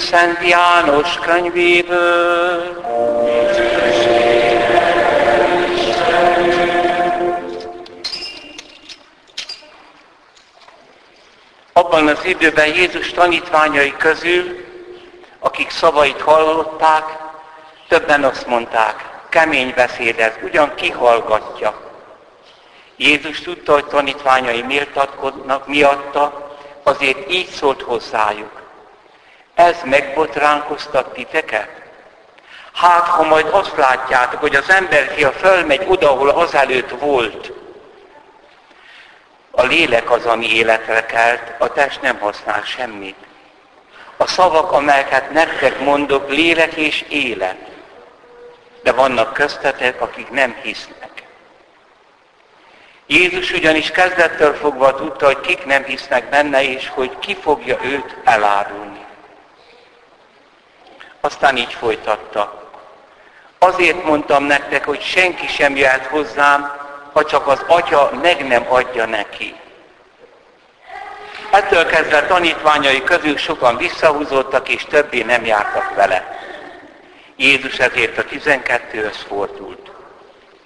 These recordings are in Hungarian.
Szent János könyvéből. Abban az időben Jézus tanítványai közül, akik szavait hallották, többen azt mondták, kemény beszéd ez, ugyan kihallgatja. Jézus tudta, hogy tanítványai méltatkodnak miatta, azért így szólt hozzájuk. Ez megbotránkoztat titeket? Hát, ha majd azt látjátok, hogy az emberfia fölmegy oda, ahol azelőtt volt, a lélek az, ami életre kelt, a test nem használ semmit. A szavak, amelyeket nektek mondok, lélek és élet. De vannak köztetek, akik nem hisznek. Jézus ugyanis kezdettől fogva tudta, hogy kik nem hisznek benne, és hogy ki fogja őt elárulni. Aztán így folytatta. Azért mondtam nektek, hogy senki sem jöhet hozzám, ha csak az atya meg nem adja neki. Ettől kezdve tanítványai közül sokan visszahúzódtak, és többé nem jártak vele. Jézus ezért a tizenkettőhöz fordult.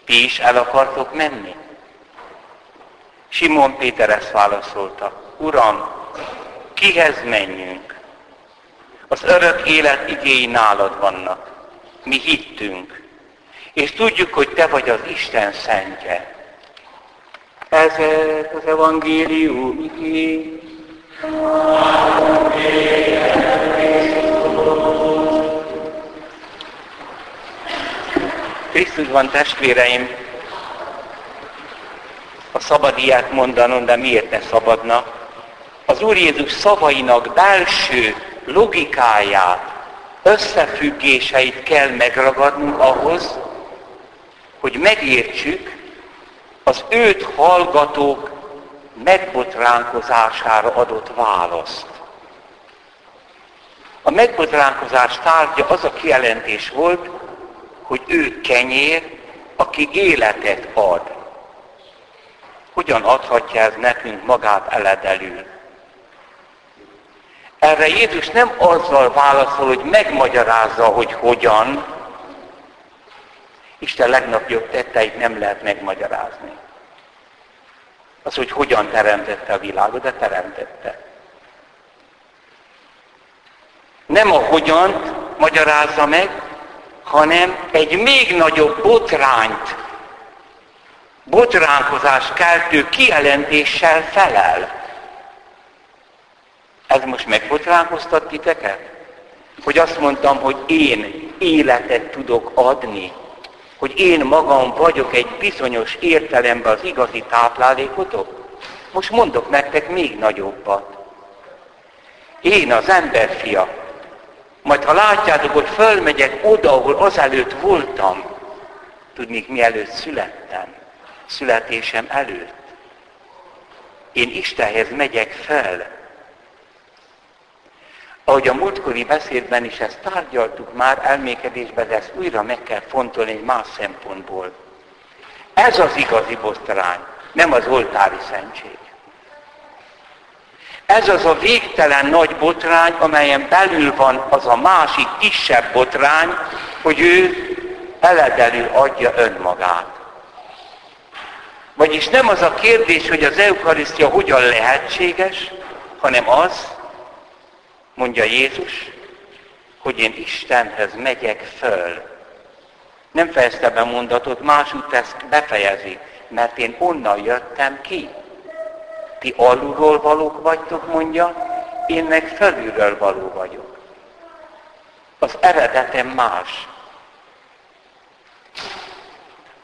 Ti is el akartok menni? Simon Péter ezt válaszolta. Uram, kihez menjünk? Az örök élet igéi nálad vannak. Mi hittünk. És tudjuk, hogy te vagy az Isten szentje. Ez az evangélium igény. Krisztusban testvéreim, a szabad ilyet mondanom, de miért ne szabadna? Az Úr Jézus szavainak belső logikáját, összefüggéseit kell megragadnunk ahhoz, hogy megértsük az őt hallgatók megbotránkozására adott választ. A megbotránkozás tárgya az a kijelentés volt, hogy ő kenyér, aki életet ad. Hogyan adhatja ez nekünk magát eledelül? Erre Jézus nem azzal válaszol, hogy megmagyarázza, hogy hogyan. Isten legnagyobb tetteit nem lehet megmagyarázni. Az, hogy hogyan teremtette a világot, de teremtette. Nem a hogyan magyarázza meg, hanem egy még nagyobb botrányt botránkozás keltő kijelentéssel felel. Ez most megbotránkoztat titeket? Hogy azt mondtam, hogy én életet tudok adni, hogy én magam vagyok egy bizonyos értelemben az igazi táplálékotok? Most mondok nektek még nagyobbat. Én az emberfia, majd ha látjátok, hogy fölmegyek oda, ahol azelőtt voltam, tudnék mielőtt születtem születésem előtt. Én Istenhez megyek fel. Ahogy a múltkori beszédben is ezt tárgyaltuk már elmékedésben, de ezt újra meg kell fontolni egy más szempontból. Ez az igazi botrány, nem az oltári szentség. Ez az a végtelen nagy botrány, amelyen belül van az a másik kisebb botrány, hogy ő eledelő adja önmagát. Vagyis nem az a kérdés, hogy az eukarisztia hogyan lehetséges, hanem az, mondja Jézus, hogy én Istenhez megyek föl. Nem fejezte be mondatot, másút ezt befejezi, mert én onnan jöttem ki. Ti alulról valók vagytok, mondja, én meg felülről való vagyok. Az eredetem más.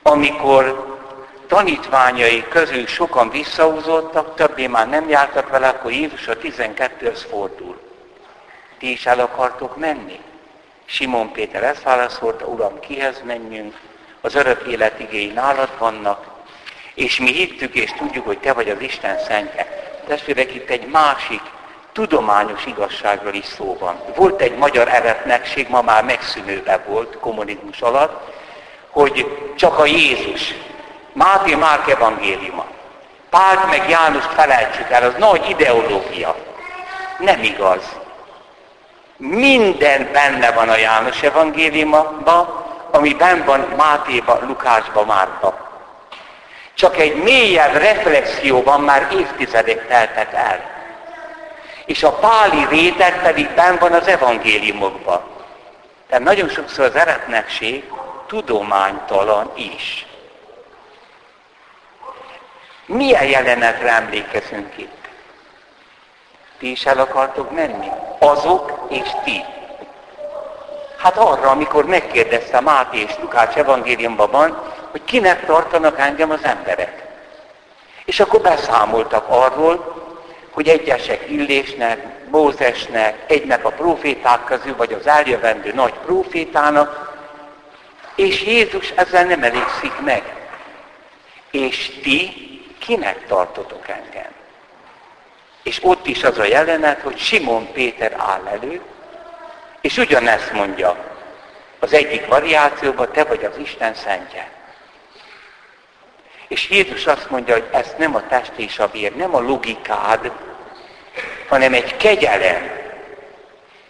Amikor tanítványai közül sokan visszahúzódtak, többé már nem jártak vele, akkor Jézus a 12-höz fordul. Ti is el akartok menni? Simon Péter ezt válaszolta, Uram, kihez menjünk? Az örök élet igéi nálad vannak, és mi hittük és tudjuk, hogy Te vagy az Isten szentje. Testvérek, itt egy másik tudományos igazságról is szó van. Volt egy magyar eretnekség, ma már megszűnőbe volt kommunizmus alatt, hogy csak a Jézus Máté Márk evangéliuma. Pált meg János felejtsük el, az nagy ideológia. Nem igaz. Minden benne van a János evangéliumban, ami benn van Mátéba, Lukásba, Márba. Csak egy mélyebb reflexió van, már évtizedek teltek el. És a páli réteg pedig benn van az evangéliumokban. Tehát nagyon sokszor az eretnekség tudománytalan is. Milyen jelenetre emlékezünk itt? Ti is el akartok menni? Azok és ti. Hát arra, amikor megkérdezte Máté és Lukács evangéliumban van, hogy kinek tartanak engem az emberek. És akkor beszámoltak arról, hogy egyesek Illésnek, Mózesnek, egynek a proféták közül, vagy az eljövendő nagy profétának, és Jézus ezzel nem elégszik meg. És ti kinek tartotok engem? És ott is az a jelenet, hogy Simon Péter áll elő, és ugyanezt mondja az egyik variációban, te vagy az Isten szentje. És Jézus azt mondja, hogy ez nem a test és a vér, nem a logikád, hanem egy kegyelem,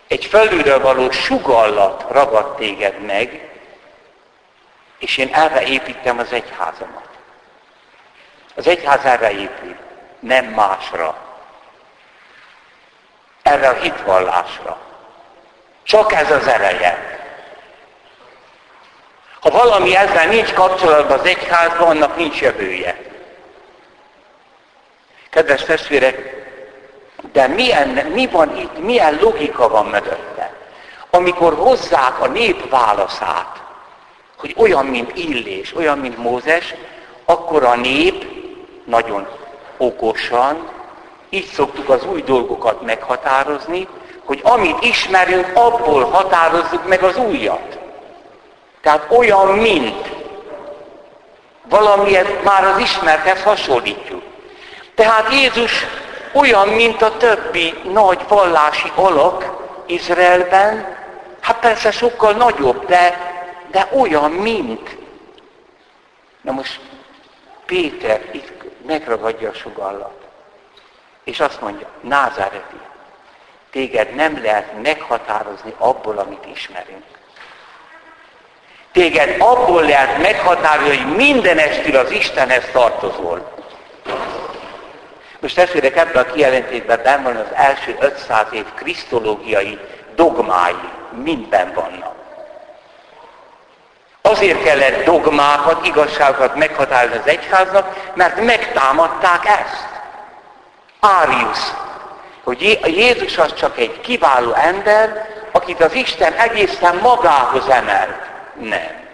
egy felülről való sugallat ragad téged meg, és én erre építem az egyházamat. Az egyház erre épül, nem másra. Erre a hitvallásra. Csak ez az ereje. Ha valami ezzel nincs kapcsolatban az egyházban, annak nincs jövője. Kedves testvérek, de milyen, mi van itt, milyen logika van mögötte? Amikor hozzák a nép válaszát, hogy olyan, mint Illés, olyan, mint Mózes, akkor a nép nagyon okosan, így szoktuk az új dolgokat meghatározni, hogy amit ismerünk, abból határozzuk meg az újat. Tehát olyan, mint valamiért már az ismerthez hasonlítjuk. Tehát Jézus olyan, mint a többi nagy vallási alak Izraelben, hát persze sokkal nagyobb, de, de olyan, mint. Na most Péter itt megragadja a sugallat, és azt mondja, Názáreti, téged nem lehet meghatározni abból, amit ismerünk. Téged abból lehet meghatározni, hogy mindenestül az Istenhez tartozol. Most testvérek, ebben a kijelentésben benn van az első 500 év krisztológiai dogmái, mindben vannak. Azért kellett dogmákat, igazságokat meghatározni az egyháznak, mert megtámadták ezt. Árius, hogy Jézus az csak egy kiváló ember, akit az Isten egészen magához emelt. Nem.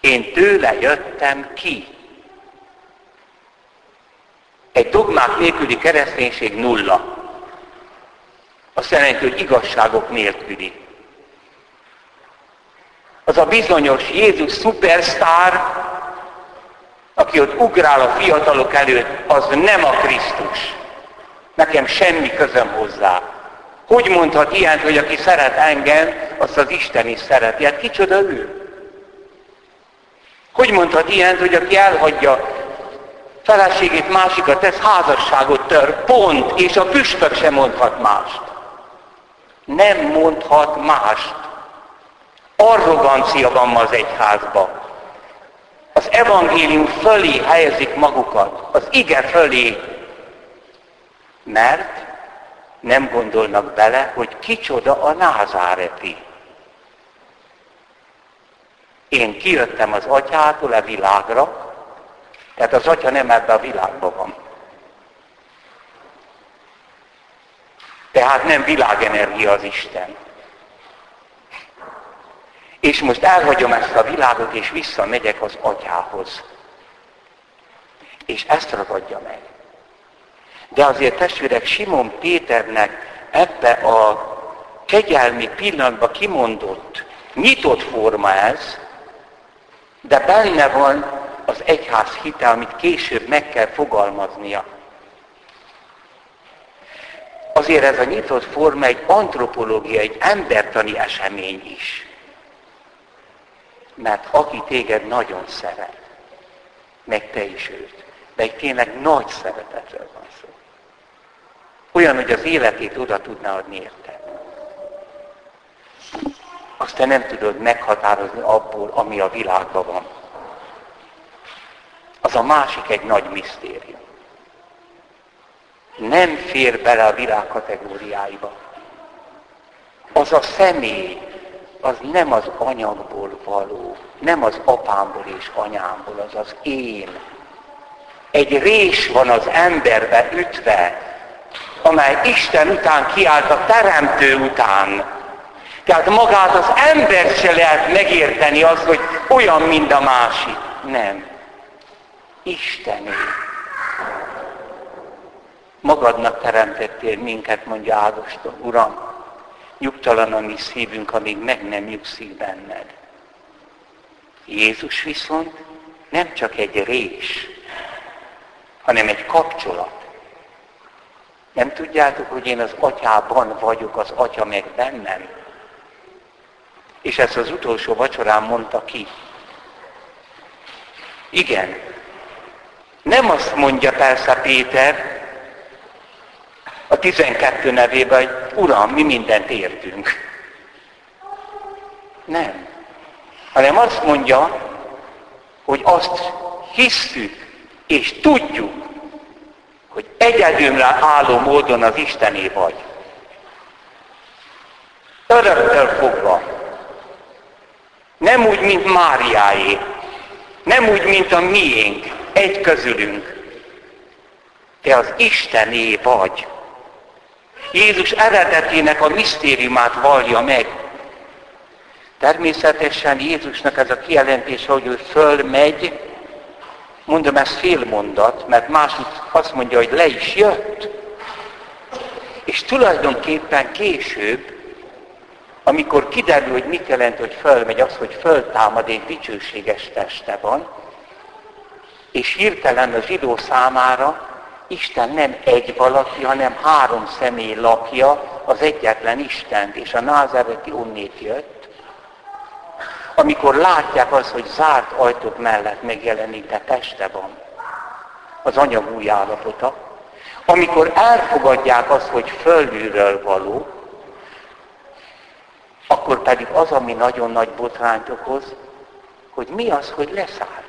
Én tőle jöttem ki. Egy dogmák nélküli kereszténység nulla. Azt jelenti, hogy igazságok nélküli. Az a bizonyos Jézus szupersztár, aki ott ugrál a fiatalok előtt, az nem a Krisztus. Nekem semmi közöm hozzá. Hogy mondhat ilyent, hogy aki szeret engem, azt az Isten is szereti? Hát kicsoda ő? Hogy mondhat ilyent, hogy aki elhagyja feleségét, másikat tesz, házasságot tör, pont, és a püspök sem mondhat mást. Nem mondhat mást. Arrogancia van ma az egyházba. Az evangélium fölé helyezik magukat, az ige fölé, mert nem gondolnak bele, hogy kicsoda a názáreti. Én kijöttem az atyától a világra, tehát az atya nem ebbe a világban van. Tehát nem világenergia az Isten. És most elhagyom ezt a világot, és visszamegyek az atyához. És ezt ragadja meg. De azért testvérek, Simon Péternek ebbe a kegyelmi pillanatban kimondott, nyitott forma ez, de benne van az egyház hite, amit később meg kell fogalmaznia. Azért ez a nyitott forma egy antropológia, egy embertani esemény is. Mert aki téged nagyon szeret, meg te is őt, De egy tényleg nagy szeretetről van szó. Olyan, hogy az életét oda tudná adni érte. Azt te nem tudod meghatározni abból, ami a világban van. Az a másik egy nagy misztérium. Nem fér bele a világ kategóriáiba. Az a személy, az nem az anyagból való, nem az apámból és anyámból, az az én. Egy rés van az emberbe ütve, amely Isten után kiállt a teremtő után. Tehát magát az ember se lehet megérteni az, hogy olyan, mint a másik. Nem. Istené. Magadnak teremtettél minket, mondja Ágoston, Uram. Nyugtalan a mi szívünk, amíg meg nem nyugszik benned. Jézus viszont nem csak egy rés, hanem egy kapcsolat. Nem tudjátok, hogy én az atyában vagyok, az atya meg bennem? És ezt az utolsó vacsorán mondta ki. Igen. Nem azt mondja persze Péter, a 12 nevében, hogy Uram, mi mindent értünk. Nem. Hanem azt mondja, hogy azt hisszük és tudjuk, hogy egyedülre álló módon az Istené vagy. Öröktől fogva. Nem úgy, mint Máriáé. Nem úgy, mint a miénk. Egy közülünk. Te az Istené vagy. Jézus eredetének a misztériumát vallja meg. Természetesen Jézusnak ez a kijelentése, hogy ő fölmegy, mondom ez mondat, mert másik azt mondja, hogy le is jött. És tulajdonképpen később, amikor kiderül, hogy mit jelent, hogy fölmegy, az, hogy föltámad egy dicsőséges teste van, és hirtelen a zsidó számára Isten nem egy valaki, hanem három személy lakja az egyetlen Istent, és a názereti onnét jött, amikor látják azt, hogy zárt ajtók mellett megjelenik, de teste van, az anyag új állapota, amikor elfogadják azt, hogy fölülről való, akkor pedig az, ami nagyon nagy botrányt okoz, hogy mi az, hogy leszállt.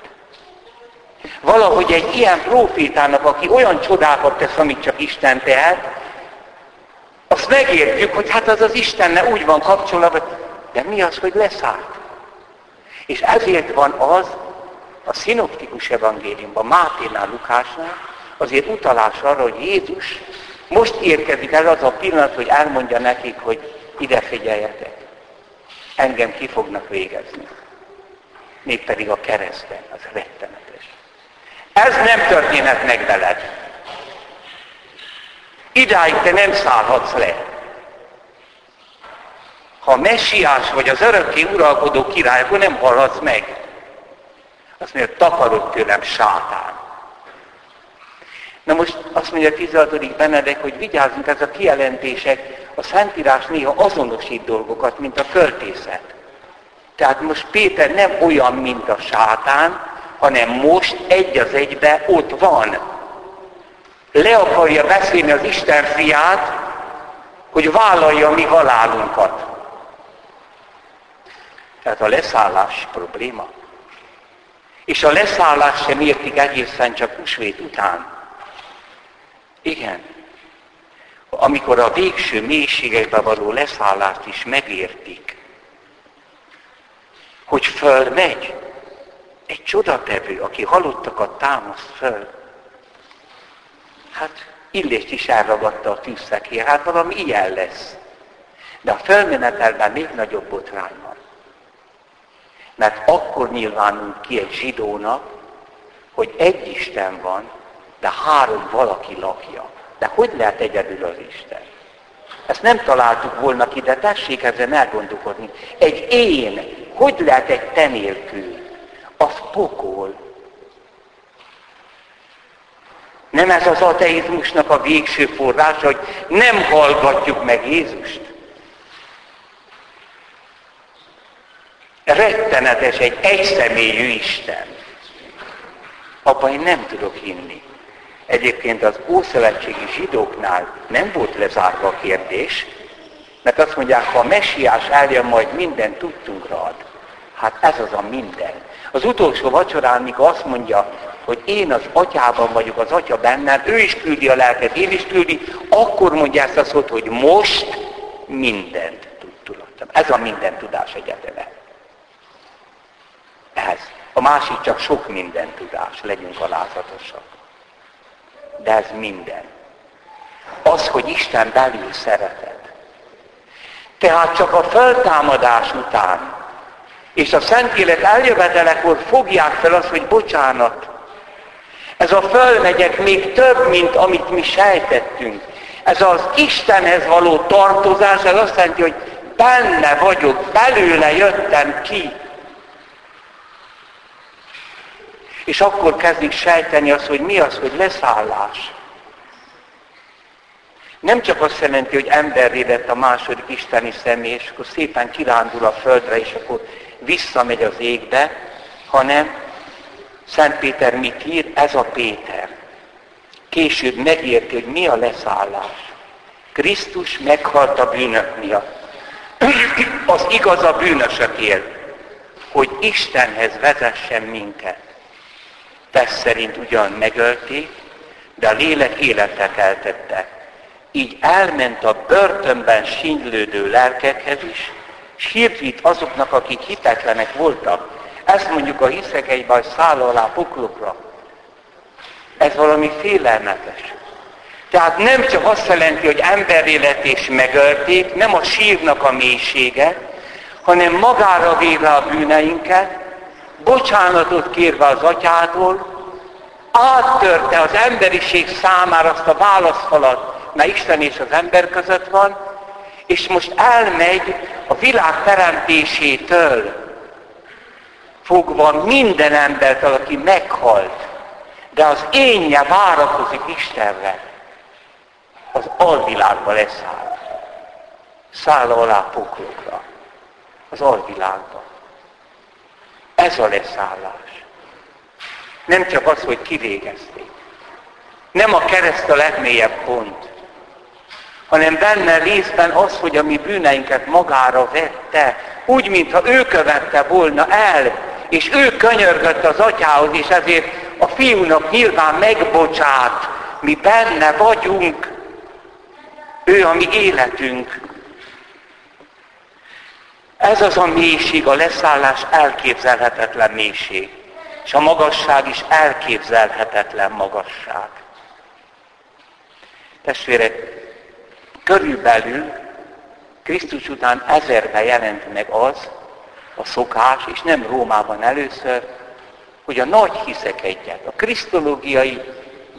Valahogy egy ilyen profétának, aki olyan csodákat tesz, amit csak Isten tehet, azt megértjük, hogy hát az az Istenne úgy van kapcsolatban, de mi az, hogy leszállt? És ezért van az a szinoptikus evangéliumban, Máténál, Lukásnál, azért utalás arra, hogy Jézus most érkezik el az a pillanat, hogy elmondja nekik, hogy ide figyeljetek. Engem ki fognak végezni. Mégpedig a kereszten, az rettenet. Ez nem történhet meg veled. Idáig te nem szállhatsz le. Ha messiás vagy az örökké uralkodó király, akkor nem hallhatsz meg. Azt mondja, takarod tőlem sátán. Na most azt mondja a 16. Benedek, hogy vigyázzunk ez a kijelentések, a Szentírás néha azonosít dolgokat, mint a költészet. Tehát most Péter nem olyan, mint a sátán, hanem most egy az egybe ott van. Le akarja beszélni az Isten fiát, hogy vállalja a mi halálunkat. Tehát a leszállás probléma. És a leszállás sem értik egészen csak húsvét után. Igen. Amikor a végső mélységekbe való leszállást is megértik, hogy fölmegy, egy csodatevő, aki halottakat támaszt föl. Hát Illést is elragadta a tűzszekér, hát valami ilyen lesz. De a felmenetelben még nagyobb botrány van. Mert akkor nyilvánul ki egy zsidónak, hogy egy Isten van, de három valaki lakja. De hogy lehet egyedül az Isten? Ezt nem találtuk volna ki, de tessék ezen elgondolkodni. Egy én, hogy lehet egy te nélkül? Az pokol. Nem ez az ateizmusnak a végső forrása, hogy nem hallgatjuk meg Jézust? Rettenetes egy egyszemélyű Isten, Abban én nem tudok hinni. Egyébként az ószövetségi zsidóknál nem volt lezárva a kérdés, mert azt mondják, ha a messiás eljön, majd minden tudtunkra ad. Hát ez az a minden. Az utolsó vacsorán, mikor azt mondja, hogy én az atyában vagyok, az atya bennem, ő is küldi a lelket, én is küldi, akkor mondja ezt a szót, hogy most mindent tudtam. Ez a minden tudás egyeteme. Ez. A másik csak sok minden tudás, legyünk alázatosak. De ez minden. Az, hogy Isten belül szeretet. Tehát csak a feltámadás után és a Szentlélek eljövetelekor fogják fel azt, hogy bocsánat. Ez a fölmegyek még több, mint amit mi sejtettünk. Ez az Istenhez való tartozás, ez azt jelenti, hogy benne vagyok, belőle jöttem ki. És akkor kezdik sejteni azt, hogy mi az, hogy leszállás. Nem csak azt jelenti, hogy emberré lett a második isteni személy, és akkor szépen kirándul a földre, és akkor visszamegy az égbe, hanem Szent Péter mit ír? Ez a Péter. Később megérti, hogy mi a leszállás. Krisztus meghalt a bűnök miatt. Az igaz a bűnösökért, hogy Istenhez vezessen minket. Tesz szerint ugyan megölték, de a lélek életet eltette. Így elment a börtönben sínylődő lelkekhez is, hírt azoknak, akik hitetlenek voltak. Ezt mondjuk a hiszek egy baj száll alá poklokra. Ez valami félelmetes. Tehát nem csak azt jelenti, hogy emberélet és megölték, nem a sírnak a mélysége, hanem magára véve a bűneinket, bocsánatot kérve az atyától, áttörte az emberiség számára azt a válaszfalat, mert Isten és az ember között van, és most elmegy a világ teremtésétől fogva minden embertől, aki meghalt, de az énje várakozik Istenre az alvilágba leszáll. Száll alá poklokra. Az alvilágba. Ez a leszállás. Nem csak az, hogy kivégezték. Nem a kereszt a legmélyebb pont, hanem benne részben az, hogy a mi bűneinket magára vette, úgy, mintha ő követte volna el, és ő könyörgött az atyához, és ezért a fiúnak nyilván megbocsát, mi benne vagyunk, ő a mi életünk. Ez az a mélység, a leszállás elképzelhetetlen mélység. És a magasság is elképzelhetetlen magasság. Testvérek, körülbelül Krisztus után ezerbe jelent meg az, a szokás, és nem Rómában először, hogy a nagy hiszek egyet, a krisztológiai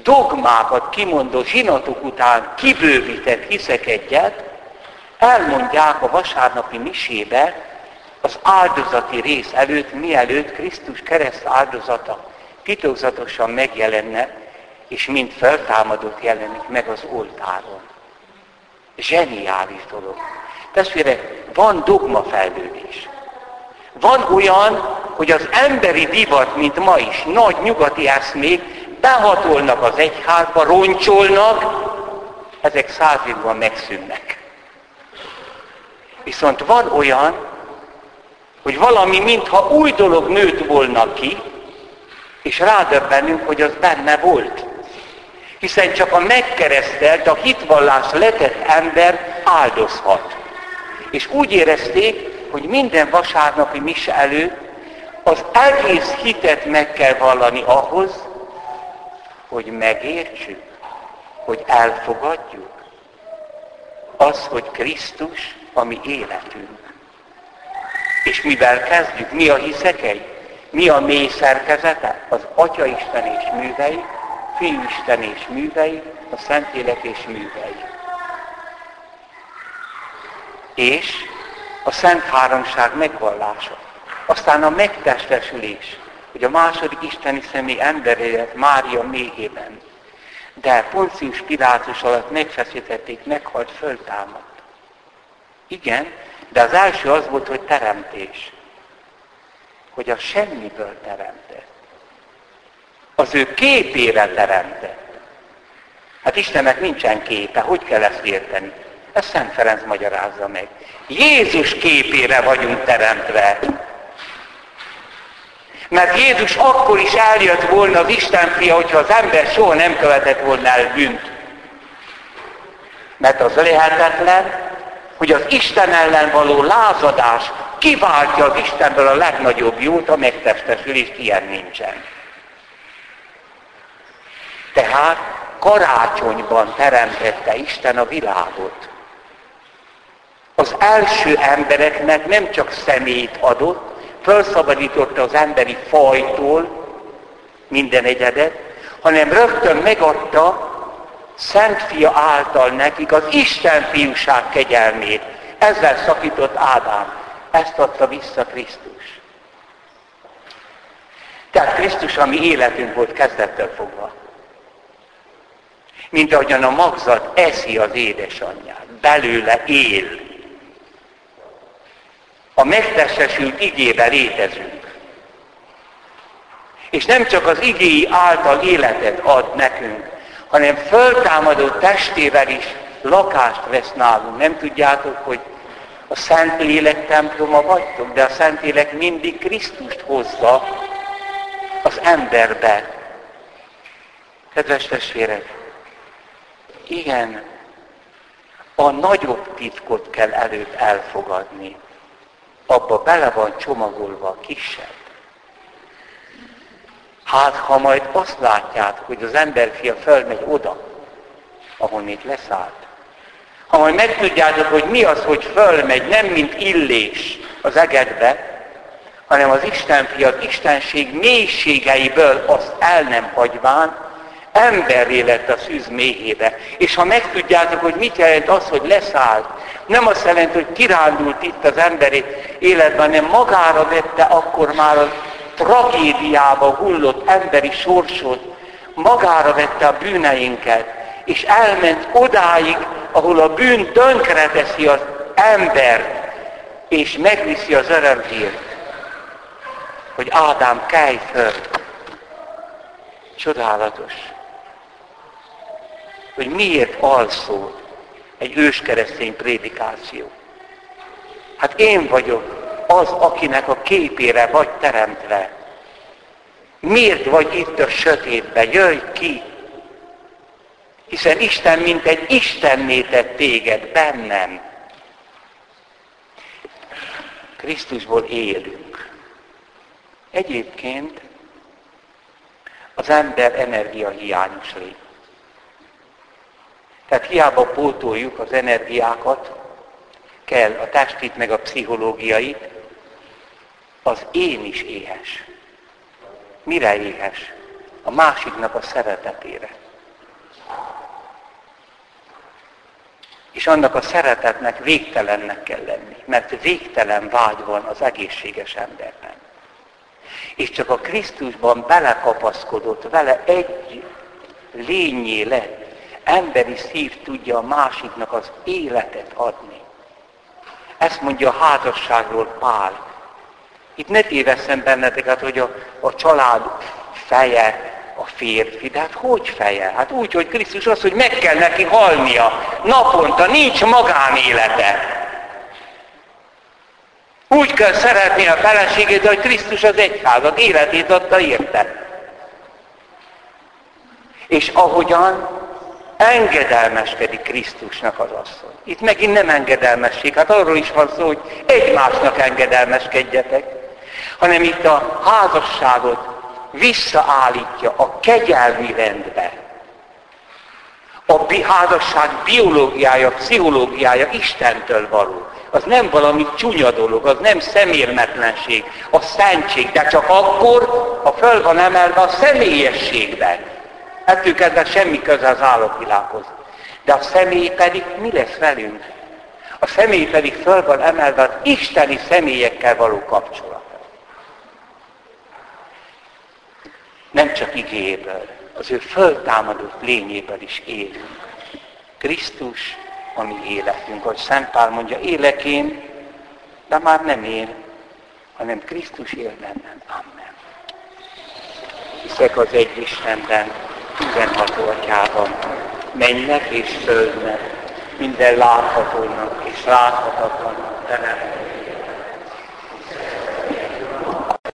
dogmákat kimondó zsinatok után kibővített hiszek egyet, elmondják a vasárnapi misébe az áldozati rész előtt, mielőtt Krisztus kereszt áldozata titokzatosan megjelenne, és mint feltámadott jelenik meg az oltáron. Zseniális dolog. Testvérek, van dogmafejlődés. Van olyan, hogy az emberi divat, mint ma is, nagy nyugati eszmék behatolnak az egyházba, roncsolnak, ezek száz évben megszűnnek. Viszont van olyan, hogy valami mintha új dolog nőtt volna ki, és rádöbbenünk, hogy az benne volt. Hiszen csak a megkeresztelt, a hitvallás letett ember áldozhat. És úgy érezték, hogy minden vasárnapi mise előtt az egész hitet meg kell vallani ahhoz, hogy megértsük, hogy elfogadjuk az, hogy Krisztus a mi életünk. És mivel kezdjük? Mi a hiszekei? Mi a mély szerkezete? Az Atya Isten és művei, Fiú Isten és művei, a Szentlélek és művei. És a Szent Háromság megvallása. Aztán a megtestesülés, hogy a második isteni személy emberélet Mária méhében. De Poncius Pilátus alatt megfeszítették, meghalt, föltámadt. Igen, de az első az volt, hogy teremtés. Hogy a semmiből teremtett. Az ő képére teremtett. Hát Istennek nincsen képe, hogy kell ezt érteni? Ezt Szent Ferenc magyarázza meg. Jézus képére vagyunk teremtve. Mert Jézus akkor is eljött volna az Isten fia, hogyha az ember soha nem követett volna el bűnt. Mert az lehetetlen, hogy az Isten ellen való lázadás kiváltja az Istenből a legnagyobb jót, a megtestesülést, ilyen nincsen. Tehát karácsonyban teremtette Isten a világot. Az első embereknek nem csak szemét adott, felszabadította az emberi fajtól minden egyedet, hanem rögtön megadta Szent Fia által nekik az Isten fiúság kegyelmét. Ezzel szakított Ádám. Ezt adta vissza Krisztus. Tehát Krisztus, ami életünk volt kezdettől fogva. Mint ahogyan a magzat eszi az édesanyját, belőle él. A megtestesült igébe létezünk. És nem csak az igéi által életet ad nekünk, hanem föltámadó testével is lakást vesz nálunk. Nem tudjátok, hogy a Szentlélek temploma vagytok, de a Szentlélek mindig Krisztust hozza az emberbe. Kedves testvérek, igen, a nagyobb titkot kell előbb elfogadni. Abba bele van csomagolva a kisebb. Hát, ha majd azt látjátok, hogy az emberfia fölmegy oda, ahonnét leszállt, ha majd megtudjátok, hogy mi az, hogy fölmegy, nem mint illés az egedbe, hanem az Isten fiat Istenség mélységeiből azt el nem hagyván, emberré lett a szűz méhébe. És ha megtudjátok, hogy mit jelent az, hogy leszállt, nem azt jelenti, hogy kirándult itt az emberi életben, hanem magára vette akkor már a tragédiába hullott emberi sorsot, magára vette a bűneinket, és elment odáig, ahol a bűn tönkreteszi az embert, és megviszi az örömhírt, hogy Ádám kelj föl. Csodálatos. Hogy miért alszol egy őskeresztény prédikáció. Hát én vagyok az, akinek a képére vagy teremtve. Miért vagy itt a sötétben? Jöjj ki! Hiszen Isten, mint egy Istenné tett téged bennem. Krisztusból élünk. Egyébként az ember energiahiányos lény. Tehát hiába pótoljuk az energiákat, kell a testit meg a pszichológiait, az én is éhes. Mire éhes? A másiknak a szeretetére. És annak a szeretetnek végtelennek kell lenni, mert végtelen vágy van az egészséges emberben. És csak a Krisztusban belekapaszkodott, vele egy lényé lett, emberi szív tudja a másiknak az életet adni. Ezt mondja a házasságról Pál. Itt ne tévesszem benneteket, hogy a, a család feje a férfi. De hát hogy feje? Hát úgy, hogy Krisztus az, hogy meg kell neki halnia. Naponta nincs magánélete. Úgy kell szeretni a feleségét, hogy Krisztus az egyházat, életét adta érte. És ahogyan engedelmeskedik Krisztusnak az asszony. Itt megint nem engedelmesség, hát arról is van szó, hogy egymásnak engedelmeskedjetek hanem itt a házasságot visszaállítja a kegyelmi rendbe. A házasság biológiája, pszichológiája Istentől való. Az nem valami csúnya dolog, az nem szemérmetlenség, a szentség, de csak akkor, ha föl van emelve a személyességben. Ettől kezdve semmi köze az állatvilághoz. De a személy pedig mi lesz velünk? A személy pedig föl van emelve az isteni személyekkel való kapcsolat. nem csak igéből, az ő föltámadott lényéből is élünk. Krisztus a mi életünk, ahogy Szent Pál mondja, élek én, de már nem én, hanem Krisztus él bennem. Amen. hiszek az egy Istenben, mindenható atyában, mennek és földnek, minden láthatónak és láthatatlannak teremtett